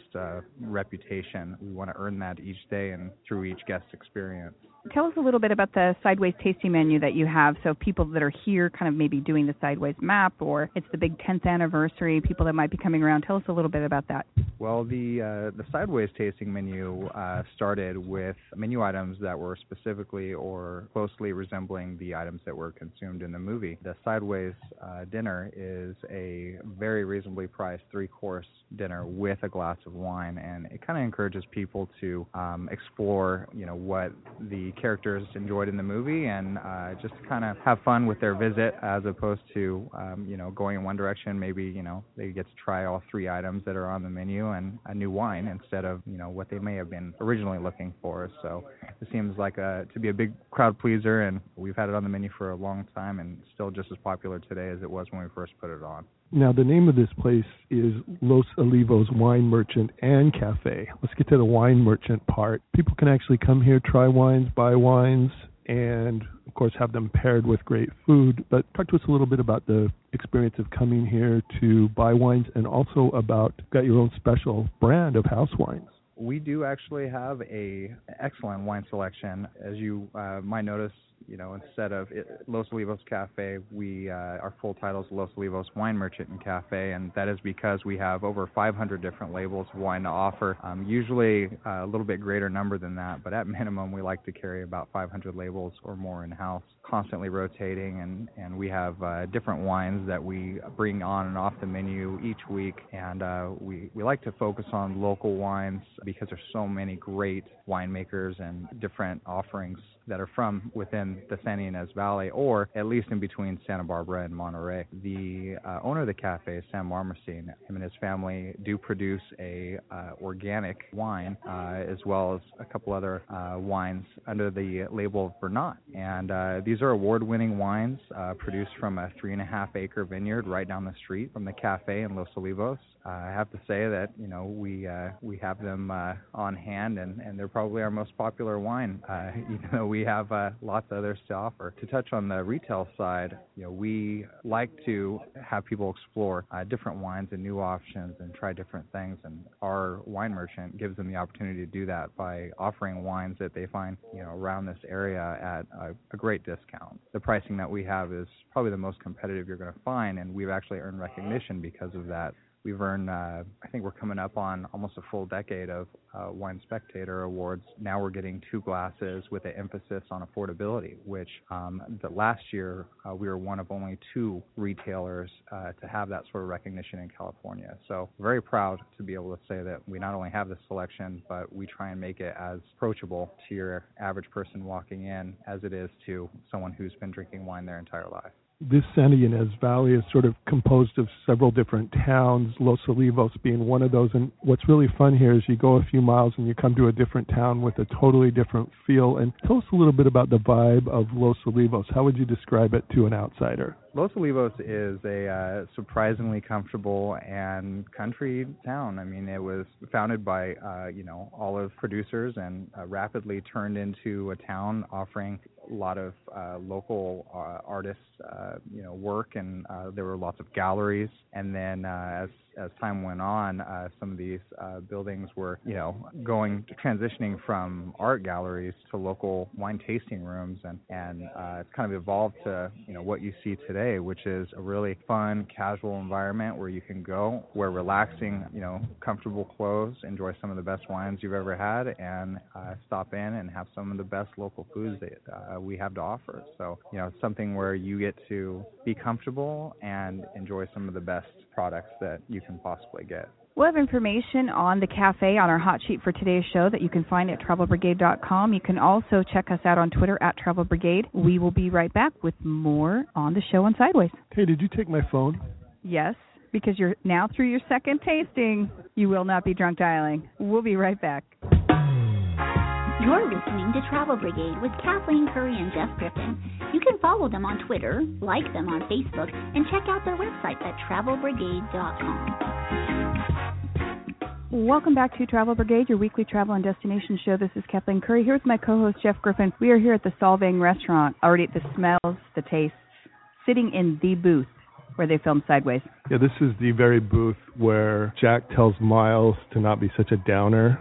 reputation. We want to earn that each day and through each guest experience. Tell us a little bit about the Sideways tasting menu that you have. So people that are here, kind of maybe doing the Sideways map, or it's the big 10th anniversary. People that might be coming around. Tell us a little bit about that. Well, the uh, the sideways tasting menu uh, started with menu items that were specifically or closely resembling the items that were consumed in the movie. The sideways uh, dinner is a very reasonably priced three-course dinner with a glass of wine, and it kind of encourages people to um, explore, you know, what the characters enjoyed in the movie, and uh, just kind of have fun with their visit, as opposed to, um, you know, going in one direction. Maybe you know they get to try all three items that are on the menu and a new wine instead of you know what they may have been originally looking for. So it seems like a to be a big crowd pleaser, and we've had it on the menu for a long time, and still just as popular today as it was when we first put it on. Now, the name of this place is Los Olivos Wine Merchant and Cafe. Let's get to the wine merchant part. People can actually come here, try wines, buy wines, and of course have them paired with great food. But talk to us a little bit about the experience of coming here to buy wines and also about got your own special brand of house wines. We do actually have a excellent wine selection, as you uh, might notice. You know, instead of it, Los Olivos Cafe, we uh, our full title is Los Olivos Wine Merchant and Cafe, and that is because we have over 500 different labels of wine to offer. Um, usually uh, a little bit greater number than that, but at minimum we like to carry about 500 labels or more in house, constantly rotating, and and we have uh, different wines that we bring on and off the menu each week, and uh, we we like to focus on local wines because there's so many great winemakers and different offerings that are from within the San Ynez Valley, or at least in between Santa Barbara and Monterey. The uh, owner of the cafe, Sam Marmorstein, him and his family do produce a uh, organic wine, uh, as well as a couple other uh, wines under the label of Bernat. And uh, these are award-winning wines produced from a three and a half acre vineyard right down the street from the cafe in Los Olivos. I have to say that you know we uh, we have them uh, on hand, and, and they're probably our most popular wine, uh, though we we have uh, lots of others to offer. To touch on the retail side, you know, we like to have people explore uh, different wines and new options and try different things. And our wine merchant gives them the opportunity to do that by offering wines that they find, you know, around this area at a, a great discount. The pricing that we have is probably the most competitive you're going to find, and we've actually earned recognition because of that. We've earned, uh, I think we're coming up on almost a full decade of uh, Wine Spectator awards. Now we're getting two glasses with an emphasis on affordability, which um, the last year uh, we were one of only two retailers uh, to have that sort of recognition in California. So very proud to be able to say that we not only have this selection, but we try and make it as approachable to your average person walking in as it is to someone who's been drinking wine their entire life this Santa Ynez Valley is sort of composed of several different towns, Los Olivos being one of those. And what's really fun here is you go a few miles and you come to a different town with a totally different feel. And tell us a little bit about the vibe of Los Olivos. How would you describe it to an outsider? Los Olivos is a uh, surprisingly comfortable and country town. I mean, it was founded by uh, you know olive producers and uh, rapidly turned into a town offering a lot of uh, local uh, artists, uh, you know, work, and uh, there were lots of galleries. And then uh, as as time went on, uh, some of these uh, buildings were, you know, going transitioning from art galleries to local wine tasting rooms, and and uh, it's kind of evolved to, you know, what you see today, which is a really fun, casual environment where you can go, where relaxing, you know, comfortable clothes, enjoy some of the best wines you've ever had, and uh, stop in and have some of the best local foods that uh, we have to offer. So, you know, something where you get to be comfortable and enjoy some of the best products that you can possibly get. We'll have information on the cafe on our hot sheet for today's show that you can find at travelbrigade.com. You can also check us out on Twitter at Travel Brigade. We will be right back with more on the show on Sideways. Hey, did you take my phone? Yes, because you're now through your second tasting. You will not be drunk dialing. We'll be right back. You're listening to Travel Brigade with Kathleen Curry and Jeff Griffin. You can follow them on Twitter, like them on Facebook, and check out their website at travelbrigade.com. Welcome back to Travel Brigade, your weekly travel and destination show. This is Kathleen Curry here with my co-host Jeff Griffin. We are here at the Solvang restaurant, already at the smells, the tastes, sitting in the booth where they filmed Sideways. Yeah, this is the very booth where Jack tells Miles to not be such a downer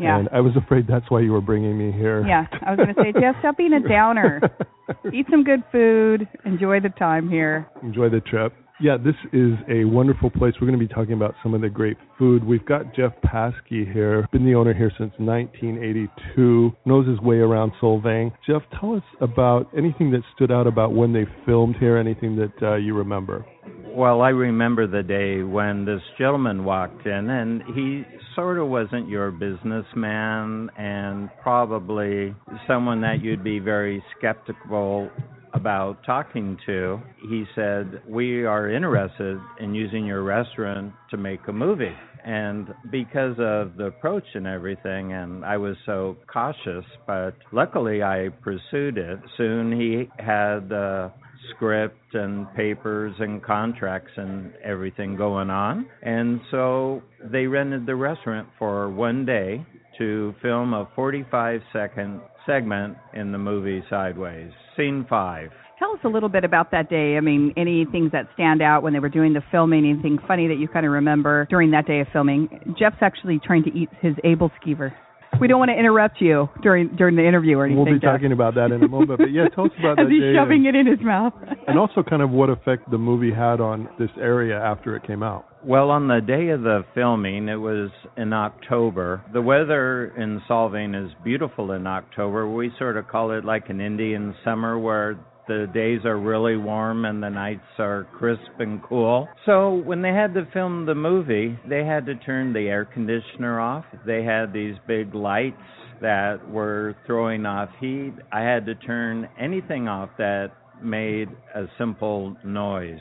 yeah. And I was afraid that's why you were bringing me here. Yeah, I was going to say, Jeff, stop being a downer. Eat some good food. Enjoy the time here. Enjoy the trip. Yeah, this is a wonderful place. We're going to be talking about some of the great food. We've got Jeff Paskey here, been the owner here since 1982, knows his way around Solvang. Jeff, tell us about anything that stood out about when they filmed here, anything that uh, you remember. Well, I remember the day when this gentleman walked in, and he sort of wasn't your businessman and probably someone that you'd be very skeptical about talking to. He said, We are interested in using your restaurant to make a movie. And because of the approach and everything, and I was so cautious, but luckily I pursued it. Soon he had uh, script and papers and contracts and everything going on. And so they rented the restaurant for one day to film a 45 second segment in the movie Sideways, scene five. Tell us a little bit about that day. I mean, any things that stand out when they were doing the filming, anything funny that you kind of remember during that day of filming? Jeff's actually trying to eat his Able skeever we don't want to interrupt you during during the interview or anything. We'll be Jeff. talking about that in a moment. But yeah, tell us about As that he's shoving and, it in his mouth. and also kind of what effect the movie had on this area after it came out. Well, on the day of the filming, it was in October. The weather in Solvang is beautiful in October. We sort of call it like an Indian summer where the days are really warm and the nights are crisp and cool. So when they had to film the movie, they had to turn the air conditioner off. They had these big lights that were throwing off heat. I had to turn anything off that made a simple noise.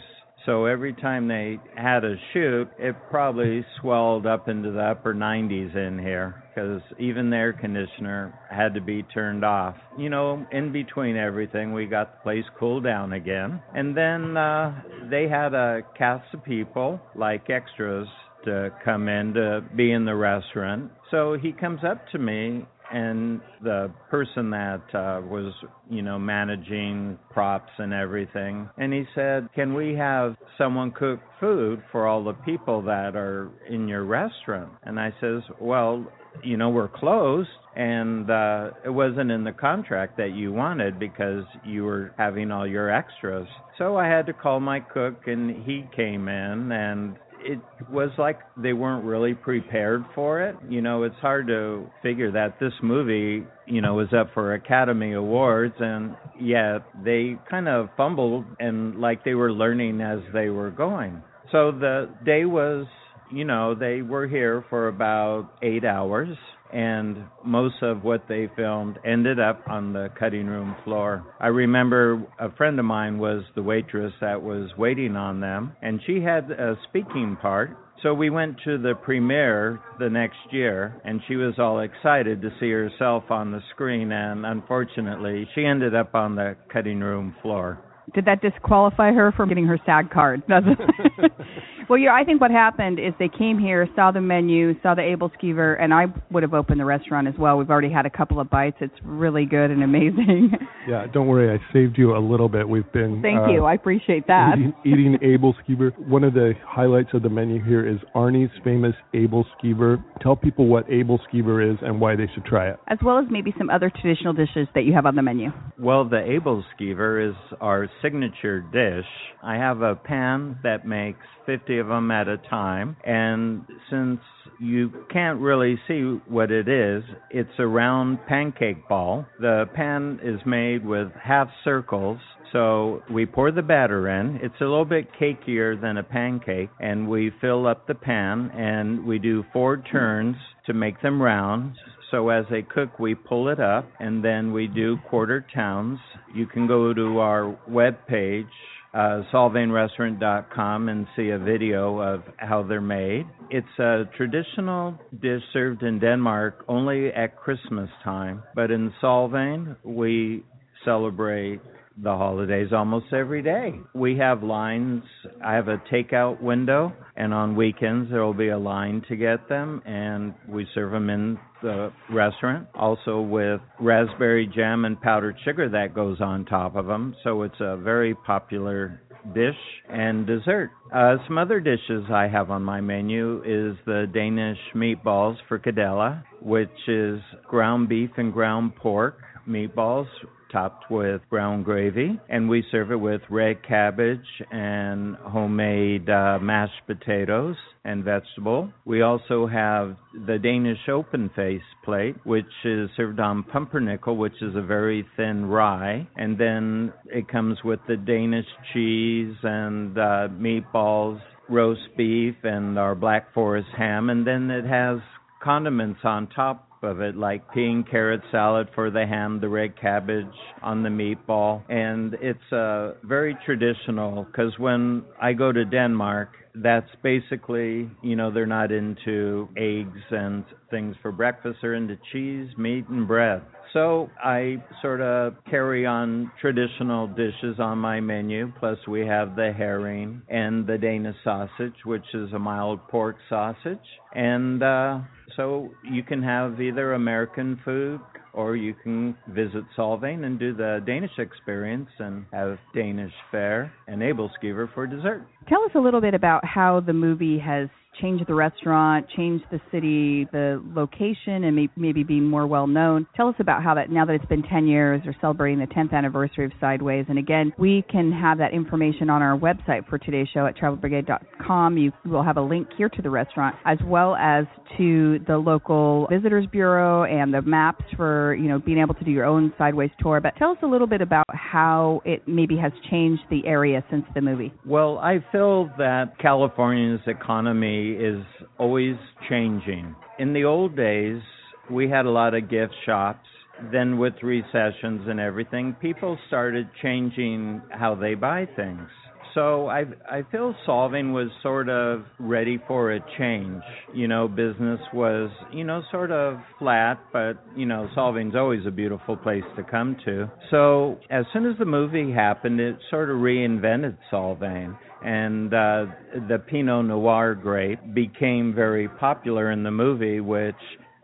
So every time they had a shoot, it probably swelled up into the upper 90s in here because even the air conditioner had to be turned off. You know, in between everything, we got the place cooled down again. And then uh, they had a cast of people, like extras, to come in to be in the restaurant. So he comes up to me and the person that uh, was, you know, managing props and everything, and he said, "Can we have someone cook food for all the people that are in your restaurant?" And I says, "Well, you know we're closed and uh it wasn't in the contract that you wanted because you were having all your extras so i had to call my cook and he came in and it was like they weren't really prepared for it. You know, it's hard to figure that this movie, you know, was up for Academy Awards and yet they kind of fumbled and like they were learning as they were going. So the day was, you know, they were here for about 8 hours and most of what they filmed ended up on the cutting room floor. I remember a friend of mine was the waitress that was waiting on them, and she had a speaking part. So we went to the premiere the next year, and she was all excited to see herself on the screen, and unfortunately, she ended up on the cutting room floor. Did that disqualify her from getting her SAG card? well, yeah, I think what happened is they came here, saw the menu, saw the Ebelskiver, and I would have opened the restaurant as well. We've already had a couple of bites. It's really good and amazing. Yeah, don't worry, I saved you a little bit. We've been Thank uh, you. I appreciate that. eating, eating Ebelskiver. One of the highlights of the menu here is Arnie's famous Ebelskiver. Tell people what Ebelskiver is and why they should try it. As well as maybe some other traditional dishes that you have on the menu. Well, the Ebelskiver is our signature dish. I have a pan that makes 50 of them at a time, and since you can't really see what it is, it's a round pancake ball. The pan is made with half circles. So we pour the batter in. It's a little bit cakier than a pancake, and we fill up the pan and we do four turns to make them round. So as they cook, we pull it up and then we do quarter towns. You can go to our web page, uh, solvangrestaurant.com, and see a video of how they're made. It's a traditional dish served in Denmark only at Christmas time, but in Solvang, we celebrate the holidays almost every day. We have lines. I have a takeout window, and on weekends there will be a line to get them, and we serve them in the restaurant. Also with raspberry jam and powdered sugar that goes on top of them, so it's a very popular dish and dessert. Uh, some other dishes I have on my menu is the Danish meatballs frikadelle, which is ground beef and ground pork meatballs topped with brown gravy, and we serve it with red cabbage and homemade uh, mashed potatoes and vegetable. We also have the Danish open face plate, which is served on pumpernickel, which is a very thin rye, and then it comes with the Danish cheese and uh, meatballs. Roast beef and our Black Forest ham, and then it has condiments on top of it, like pea and carrot salad for the ham, the red cabbage on the meatball. And it's uh, very traditional because when I go to Denmark, that's basically, you know, they're not into eggs and things for breakfast, they're into cheese, meat, and bread. So I sort of carry on traditional dishes on my menu. Plus, we have the herring and the Danish sausage, which is a mild pork sausage. And uh, so you can have either American food or you can visit Solvang and do the Danish experience and have Danish fare and Ebelskiver for dessert. Tell us a little bit about how the movie has changed the restaurant, change the city, the location, and may- maybe be more well known. Tell us about how that, now that it's been 10 years, or celebrating the 10th anniversary of Sideways. And again, we can have that information on our website for today's show at travelbrigade.com. You will have a link here to the restaurant, as well as to the local visitors bureau and the maps for you know being able to do your own Sideways tour. But tell us a little bit about how it maybe has changed the area since the movie. Well, I feel that California's economy is always changing. In the old days, we had a lot of gift shops. Then, with recessions and everything, people started changing how they buy things. So I I feel Solvang was sort of ready for a change. You know, business was you know sort of flat, but you know Solvang's always a beautiful place to come to. So as soon as the movie happened, it sort of reinvented Solvang and uh, the Pinot Noir grape became very popular in the movie, which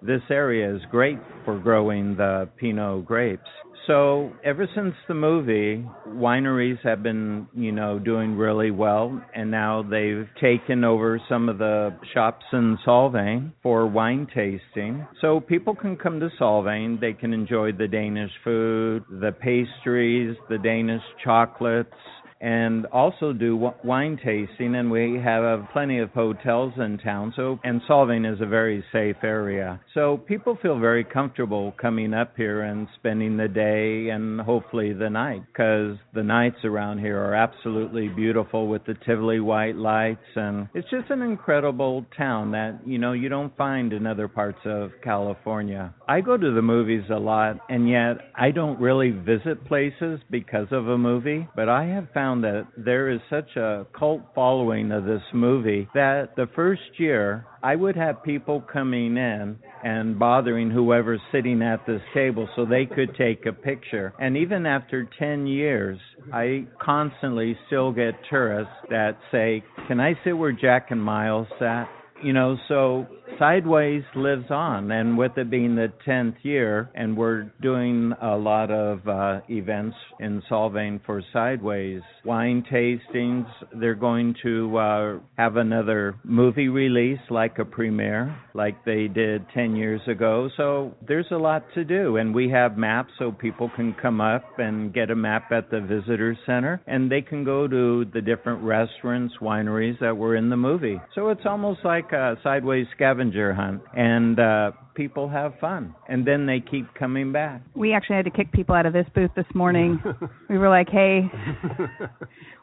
this area is great for growing the Pinot grapes. So ever since the movie, wineries have been, you know, doing really well, and now they've taken over some of the shops in Solvang for wine tasting. So people can come to Solvang, they can enjoy the Danish food, the pastries, the Danish chocolates, and also do wine tasting and we have plenty of hotels in town so and Solvang is a very safe area. So people feel very comfortable coming up here and spending the day and hopefully the night because the nights around here are absolutely beautiful with the Tivoli white lights and it's just an incredible town that you know you don't find in other parts of California. I go to the movies a lot and yet I don't really visit places because of a movie but I have found found that there is such a cult following of this movie that the first year I would have people coming in and bothering whoever's sitting at this table so they could take a picture. And even after 10 years, I constantly still get tourists that say, Can I sit where Jack and Miles sat? You know, so Sideways lives on, and with it being the 10th year, and we're doing a lot of uh, events in Solvang for Sideways wine tastings. They're going to uh, have another movie release, like a premiere, like they did 10 years ago. So there's a lot to do, and we have maps so people can come up and get a map at the visitor center, and they can go to the different restaurants, wineries that were in the movie. So it's almost like a Sideways scavenger scavenger hunt, and uh, people have fun, and then they keep coming back. We actually had to kick people out of this booth this morning. we were like, "Hey,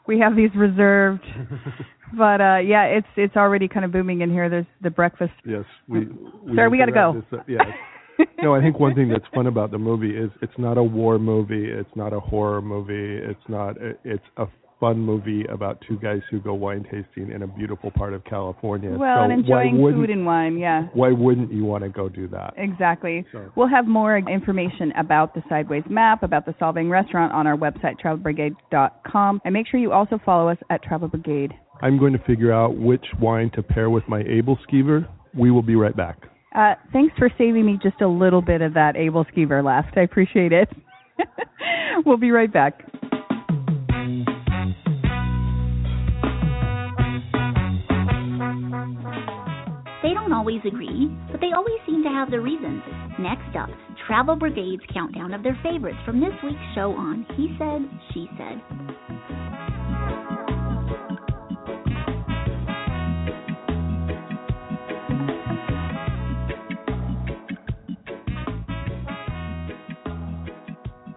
we have these reserved." But uh yeah, it's it's already kind of booming in here. There's the breakfast. Yes, we. we Sorry, we got to go. This, uh, yes. no, I think one thing that's fun about the movie is it's not a war movie, it's not a horror movie, it's not it's a fun movie about two guys who go wine tasting in a beautiful part of California. Well, so and enjoying food and wine, yeah. Why wouldn't you want to go do that? Exactly. So. We'll have more information about the Sideways map, about the Solvang restaurant on our website, travelbrigade.com. And make sure you also follow us at Travel Brigade. I'm going to figure out which wine to pair with my Aebleskiver. We will be right back. Uh, thanks for saving me just a little bit of that Aebleskiver left. I appreciate it. we'll be right back. Don't always agree, but they always seem to have their reasons. Next up, Travel Brigade's countdown of their favorites from this week's show on He Said, She Said.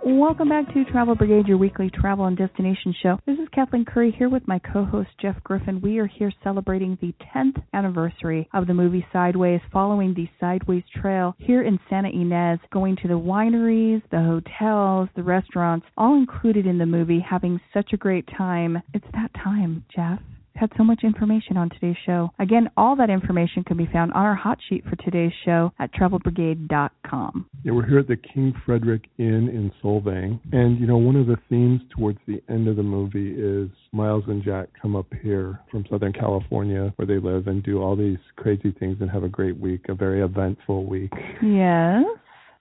Welcome back to Travel Brigade, your weekly travel and destination show. This is Kathleen Curry here with my co-host Jeff Griffin. We are here celebrating the 10th anniversary of the movie Sideways, following the Sideways Trail here in Santa Ynez, going to the wineries, the hotels, the restaurants, all included in the movie, having such a great time. It's that time, Jeff had so much information on today's show. Again, all that information can be found on our hot sheet for today's show at travelbrigade.com. Yeah, we're here at the King Frederik Inn in Solvang. And, you know, one of the themes towards the end of the movie is Miles and Jack come up here from Southern California where they live and do all these crazy things and have a great week, a very eventful week. Yes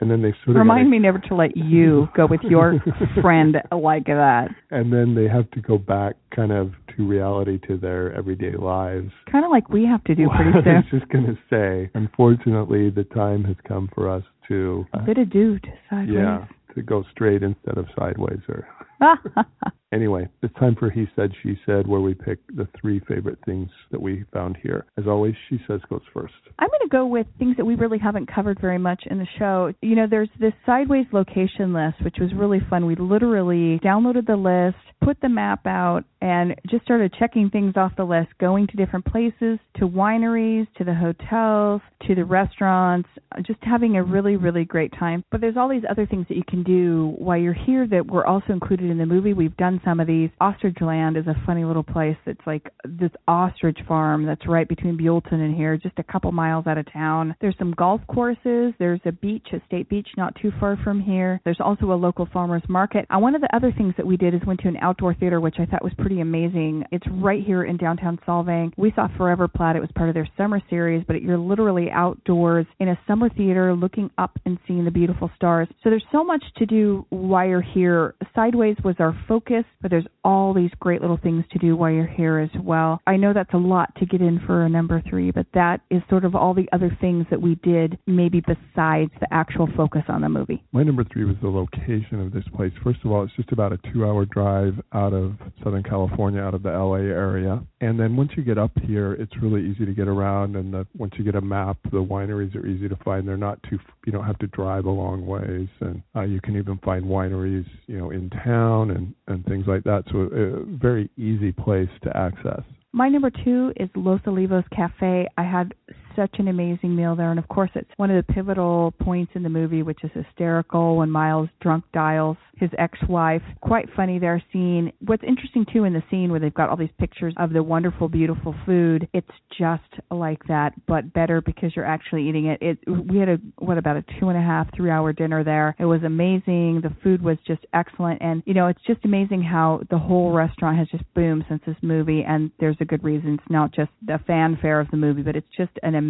and then they sort of remind me never to let you go with your friend like that. And then they have to go back kind of to reality to their everyday lives. Kind of like we have to do well, pretty soon. I was just going to say, unfortunately, the time has come for us to a bit of to sideways. Yeah, to go straight instead of sideways or anyway, it's time for He Said, She Said, where we pick the three favorite things that we found here. As always, She Says goes first. I'm going to go with things that we really haven't covered very much in the show. You know, there's this sideways location list, which was really fun. We literally downloaded the list, put the map out, and just started checking things off the list, going to different places, to wineries, to the hotels, to the restaurants, just having a really, really great time. But there's all these other things that you can do while you're here that were also included in the movie. We've done some of these. Ostrich Land is a funny little place that's like this ostrich farm that's right between Buellton and here, just a couple miles out of town. There's some golf courses. There's a beach, a state beach not too far from here. There's also a local farmers market. Uh, one of the other things that we did is went to an outdoor outdoor theater, which I thought was pretty amazing. It's right here in downtown Solvang. We saw Forever Plaid. It was part of their summer series, but you're literally outdoors in a summer theater looking up and seeing the beautiful stars. So there's so much to do while you're here. Sideways was our focus, but there's all these great little things to do while you're here as well. I know that's a lot to get in for a number three, but that is sort of all the other things that we did, maybe besides the actual focus on the movie. My number three was the location of this place. First of all, it's just about a two hour drive out of Southern California, out of the LA area. And then once you get up here, it's really easy to get around. And the, once you get a map, the wineries are easy to find. They're not too, you don't have to drive a long ways. And uh, you can even find wineries, you know, in town and, and things like that. So a very easy place to access. My number two is Los Olivos Cafe. I had such an amazing meal there. And of course, it's one of the pivotal points in the movie, which is hysterical when Miles drunk dials his ex wife. Quite funny there scene. What's interesting too in the scene where they've got all these pictures of the wonderful, beautiful food, it's just like that, but better because you're actually eating it. It we had a what about a two and a half, three hour dinner there. It was amazing. The food was just excellent and you know, it's just amazing how the whole restaurant has just boomed since this movie and there's a good reason. It's not just the fanfare of the movie, but it's just an amazing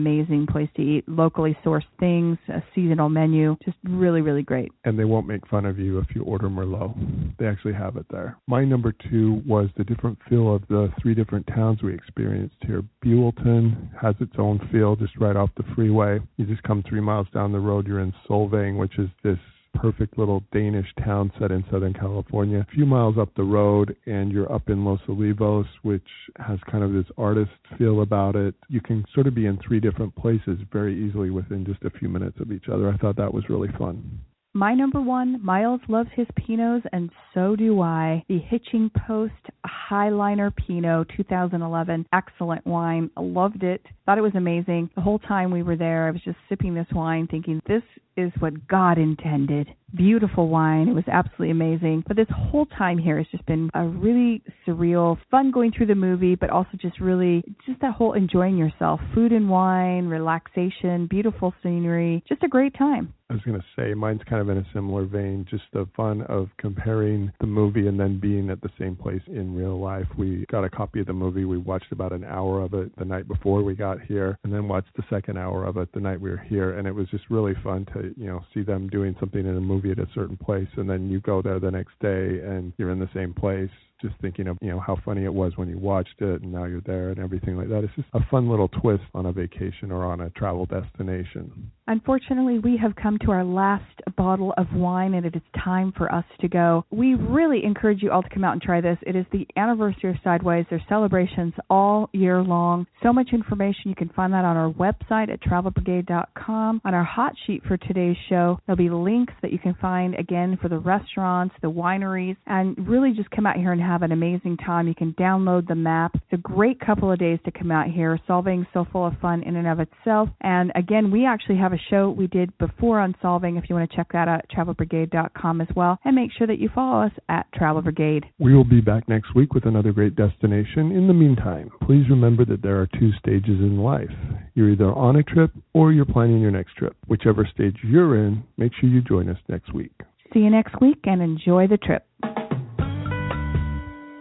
place to eat. Locally sourced things, a seasonal menu, just really, really great. And they won't make fun of you if you order Merlot. They actually have it there. My number two was the different feel of the three different towns we experienced here. Buellton has its own feel just right off the freeway. You just come three miles down the road, you're in Solvang, which is this perfect little Danish town set in Southern California. A few miles up the road, and you're up in Los Olivos, which has kind of this artist feel about it. You can sort of be in three different places very easily within just a few minutes of each other. I thought that was really fun. My number one, Miles loves his Pinots, and so do I. The Hitching Post Highliner Pinot 2011. Excellent wine. Loved it. Thought it was amazing. The whole time we were there, I was just sipping this wine, thinking, this is what God intended. Beautiful wine. It was absolutely amazing. But this whole time here has just been a really surreal, fun going through the movie, but also just really, just that whole enjoying yourself. Food and wine, relaxation, beautiful scenery. Just a great time. I was going to say, mine's kind of in a similar vein, just the fun of comparing the movie and then being at the same place in real life. We got a copy of the movie. We watched about an hour of it the night before we got here, and then watched the second hour of it the night we were here. And it was just really fun to you know see them doing something in a movie at a certain place and then you go there the next day and you're in the same place just thinking of you know how funny it was when you watched it and now you're there and everything like that. It's just a fun little twist on a vacation or on a travel destination unfortunately we have come to our last bottle of wine and it is time for us to go we really encourage you all to come out and try this it is the anniversary of sideways there's celebrations all year long so much information you can find that on our website at travelbrigade.com on our hot sheet for today's show there'll be links that you can find again for the restaurants the wineries and really just come out here and have an amazing time. You can download the map. It's a great couple of days to come out here. Solvang so full of fun in and of itself. And again, we actually have a show we did before on Solvang If you want to check that out, at travelbrigade.com as well. And make sure that you follow us at Travel Brigade. We will be back next week with another great destination. In the meantime, please remember that there are two stages in life. You're either on a trip or you're planning your next trip. Whichever stage you're in, make sure you join us next week. See you next week and enjoy the trip.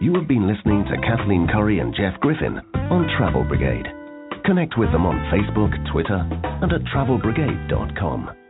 You have been listening to Kathleen Curry and Jeff Griffin on Travel Brigade. Connect with them on Facebook, Twitter, and at travelbrigade.com.